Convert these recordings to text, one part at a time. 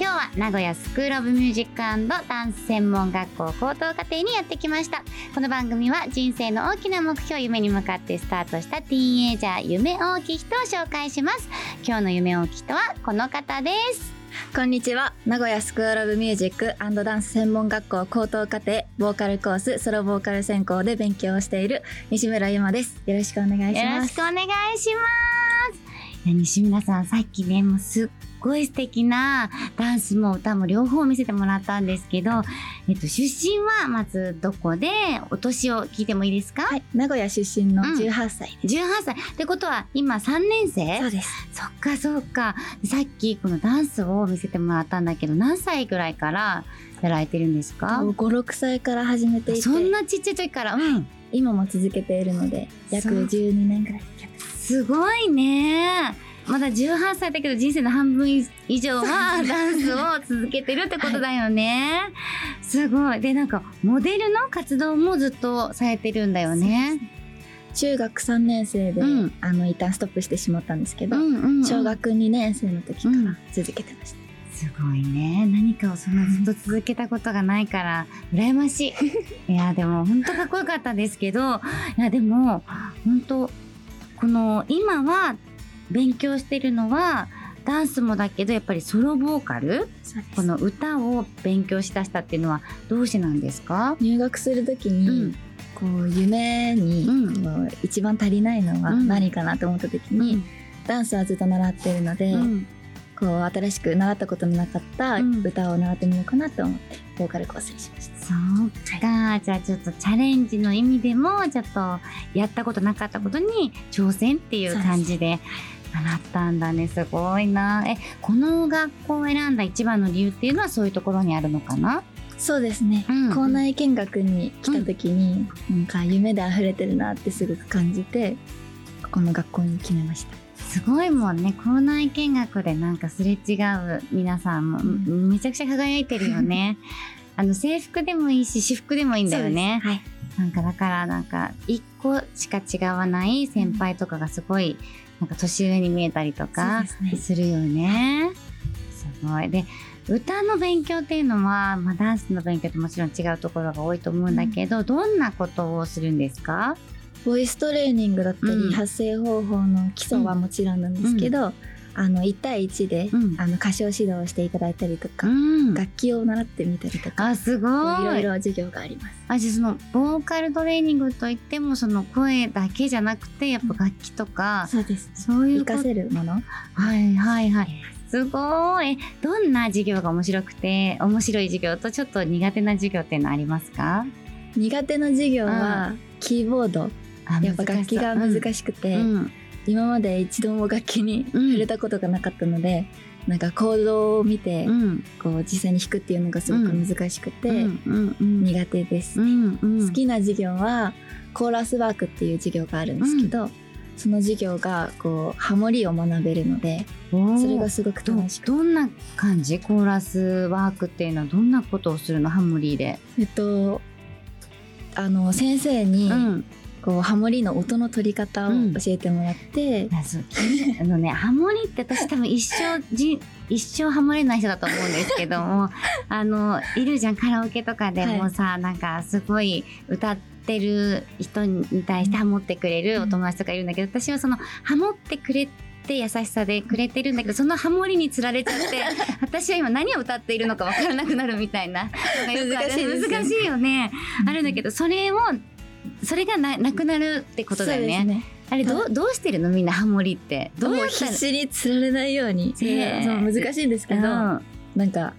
今日は名古屋スクールオブミュージックダンス専門学校高等課程にやってきました。この番組は人生の大きな目標夢に向かってスタートしたティーンエイジャー夢大きい人を紹介します。今日の夢大きい人はこの方です。こんにちは名古屋スクールオブミュージックダンス専門学校高等課程ボーカルコースソロボーカル専攻で勉強をしている西村ゆまです。よろしくお願いします。よろしくお願いします。西村さんさっきねもうすっごい素敵なダンスも歌も両方見せてもらったんですけど、えっと、出身はまずどこでお年を聞いてもいいですか、はい、名古屋出身の18歳です、うん、18歳。ってことは今3年生？そうです。そっかそっか。さっきこのダンスを見せてもらったんだけど何歳ぐらいからやられてるんですか？56歳から始めていて。そんなちっちゃい時から？うん。今も続けているので約12年ぐらいすごいねまだ18歳だけど人生の半分以上は ダンスを続けてるってことだよね。はい、すごい。で、なんかモデルの活動もずっとされてるんだよね。中学3年生で、うん、あの一旦ストップしてしまったんですけど、うんうんうん、小学2年生の時から続けてました。うんすごいね何かをそんなずっと続けたことがないから羨ましい いやでも本当かっこよかったですけどいやでも本当この今は勉強してるのはダンスもだけどやっぱりソロボーカルこの歌を勉強しだしたっていうのはどうしてなんですか？入学する時に、うん、こう夢に、うん、一番足りないのは何かなと思った時に、うん、ダンスはずっと習ってるので、こう新しく習ったことのなかった歌を習ってみようかなと思ってボーカルコースにしました。そうか、はい、じゃあちょっとチャレンジの意味でもちょっとやったことなかったことに挑戦っていう感じで。習ったんだね。すごいな。えこの学校を選んだ一番の理由っていうのはそういうところにあるのかな？そうですね、うん、校内見学に来た時に、うん、なんか夢で溢れてるなってすごく感じてここの学校に決めましたすごいもんね。校内見学でなんかすれ違う皆さんも、うん、めちゃくちゃ輝いてるよね。あの制服でもいいし私服でもいいんだよね。はい。なんかだからなんか一個しか違わない先輩とかがすごいなんか年上に見えたりとかするよね。すごい。で、歌の勉強っていうのは、まあ、ダンスの勉強ともちろん違うところが多いと思うんだけど、うん、どんなことをするんですか？ボイストレーニングだったり、うん、発声方法の基礎はもちろんなんですけど、うん。あの1対1で、うん、あの歌唱指導をしていただいたりとか、うん、楽器を習ってみたりとかあすごい。いろいろ授業があります。あじゃあそのボーカルトレーニングといってもその声だけじゃなくてやっぱ楽器とか、そうです。そういう活かせるもの？はいはいはい。すごい。どんな授業が面白くて面白い授業とちょっと苦手な授業っていうのありますか？苦手な授業はキーボードやっぱ楽器が難しくて、うん。今まで一度も楽器に触れたことがなかったので、うん、なんかコードを見て、うん、こう実際に弾くっていうのがすごく難しくて、苦手です、ね好きな授業はコーラスワークっていう授業があるんですけど、その授業がこうハモリを学べるのでそれがすごく楽しくどんな感じ？コーラスワークっていうのはどんなことをするの？ハモリで。えっとあの先生に、こうハモリの音の取り方を教えてもらって、うん、あのねハモリって私多分一生じ一生ハモれない人だと思うんですけども あのいるじゃんカラオケとかでもさ、はい、なんかすごい歌ってる人に対してハモってくれるお友達とかいるんだけど、私はそのハモってくれて優しさでくれてるんだけどそのハモリにつられちゃって 私は今何を歌っているのか分からなくなるみたいな難しい、難しいよね、あるんだけどそれをそれがななくなるってことだよね。ね。あれどうどうしてるの？みんなハモリって。どうもう必死につられないように、え。ー、そう難しいんですけど、うん、なんか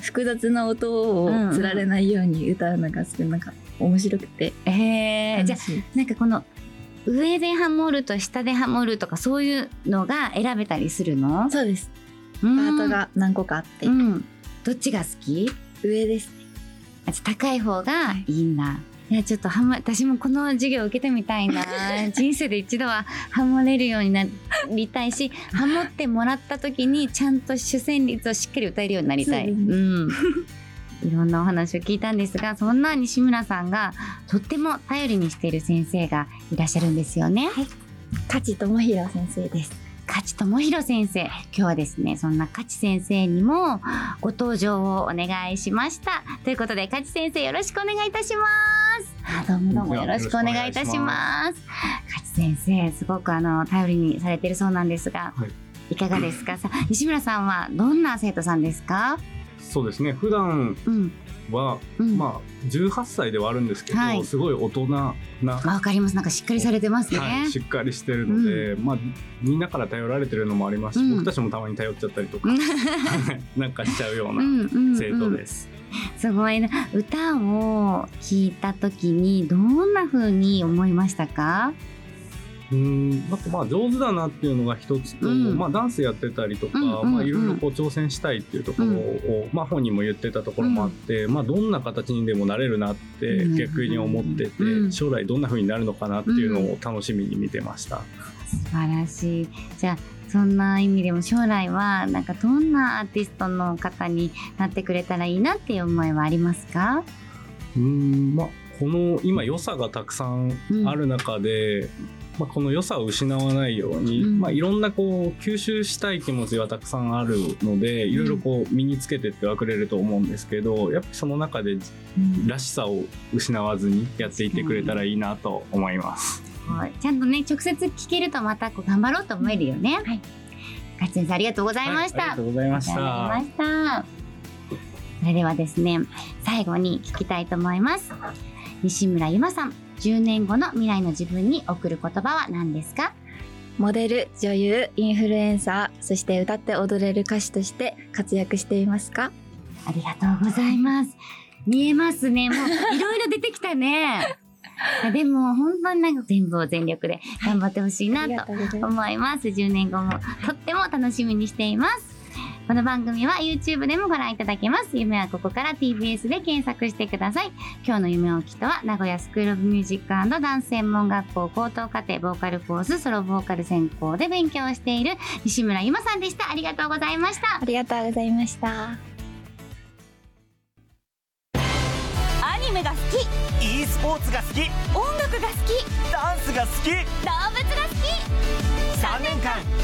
複雑な音をつられないように歌うのがすごいなんか面白くて、うん、えー、じゃあなんかこの上でハモると下でハモるとかそういうのが選べたりするの？そうです。パートが何個かあって、うん、どっちが好き？上ですね。あ高い方がいいんだ、いやちょっとはま私もこの授業受けてみたいな。人生で一度はハモれるようになりたいし ハモってもらった時にちゃんと主旋律をしっかり歌えるようになりたい。ううん。いろんなお話を聞いたんですがそんな西村さんがとっても頼りにしている先生がいらっしゃるんですよね。はい、梶智弘先生です。勝智弘先生。今日はですねそんな勝先生にもご登場をお願いしました。ということで勝先生よろしくお願いいたしますあどうもどうも。よろしくお願いいたします。勝先生すごくあの頼りにされてるそうなんですが、はい、いかがですか？さ西村さんはどんな生徒さんですか？そうですね。普段は、うん、まあ18歳ではあるんですけど、はい、すごい大人なわかります。なんかしっかりされてますね、はい、しっかりしてるので、うん、まあみんなから頼られてるのもありますし、うん、僕たちもたまに頼っちゃったりとか なんかしちゃうような生徒です。すごいな。歌を聞いた時にどんな風に思いましたか？うんなんかまあ上手だなっていうのが一つと、うん、まあ、ダンスやってたりとか、うん、まあ、いろいろこう挑戦したいっていうところを、まあ、本人も言ってたところもあって、まあ、どんな形にでもなれるなって逆に思ってて、将来どんな風になるのかなっていうのを楽しみに見てました。素晴らしい。じゃあそんな意味でも将来はなんかどんなアーティストの方になってくれたらいいなっていう思いはありますか？うんまあこの今良さがたくさんある中で、うんまあ、この良さを失わないように、うん、まあ、いろんなこう吸収したい気持ちがたくさんあるのでいろいろこう身につけてってはくれると思うんですけどやっぱりその中でらしさを失わずにやっていってくれたらいいなと思います。はい、ちゃんとね直接聞けるとまたこう頑張ろうと思えるよね。はい。勝先生ありがとうございました。はい、ありがとうございました。それではですね最後に聞きたいと思います。西村ゆまさん10年後の未来の自分に送る言葉は何ですか？モデル、女優、インフルエンサー、そして歌って踊れる歌手として活躍していますか？ありがとうございます。見えますね。もう いろいろ出てきたね。でも本当になんか全部を全力で頑張ってほしいなと思います。10年後もとっても楽しみにしています。この番組は YouTube でもご覧いただけます。夢はここから TBS で検索してください。今日の夢をきとは、名古屋スクールオブミュージックダンス専門学校高等課程ボーカルコースソロボーカル専攻で勉強している西村唯万さんでした。ありがとうございました。ありがとうございました。アニメが好き e スポーツが好き音楽が好きダンスが好き動物が好き3年間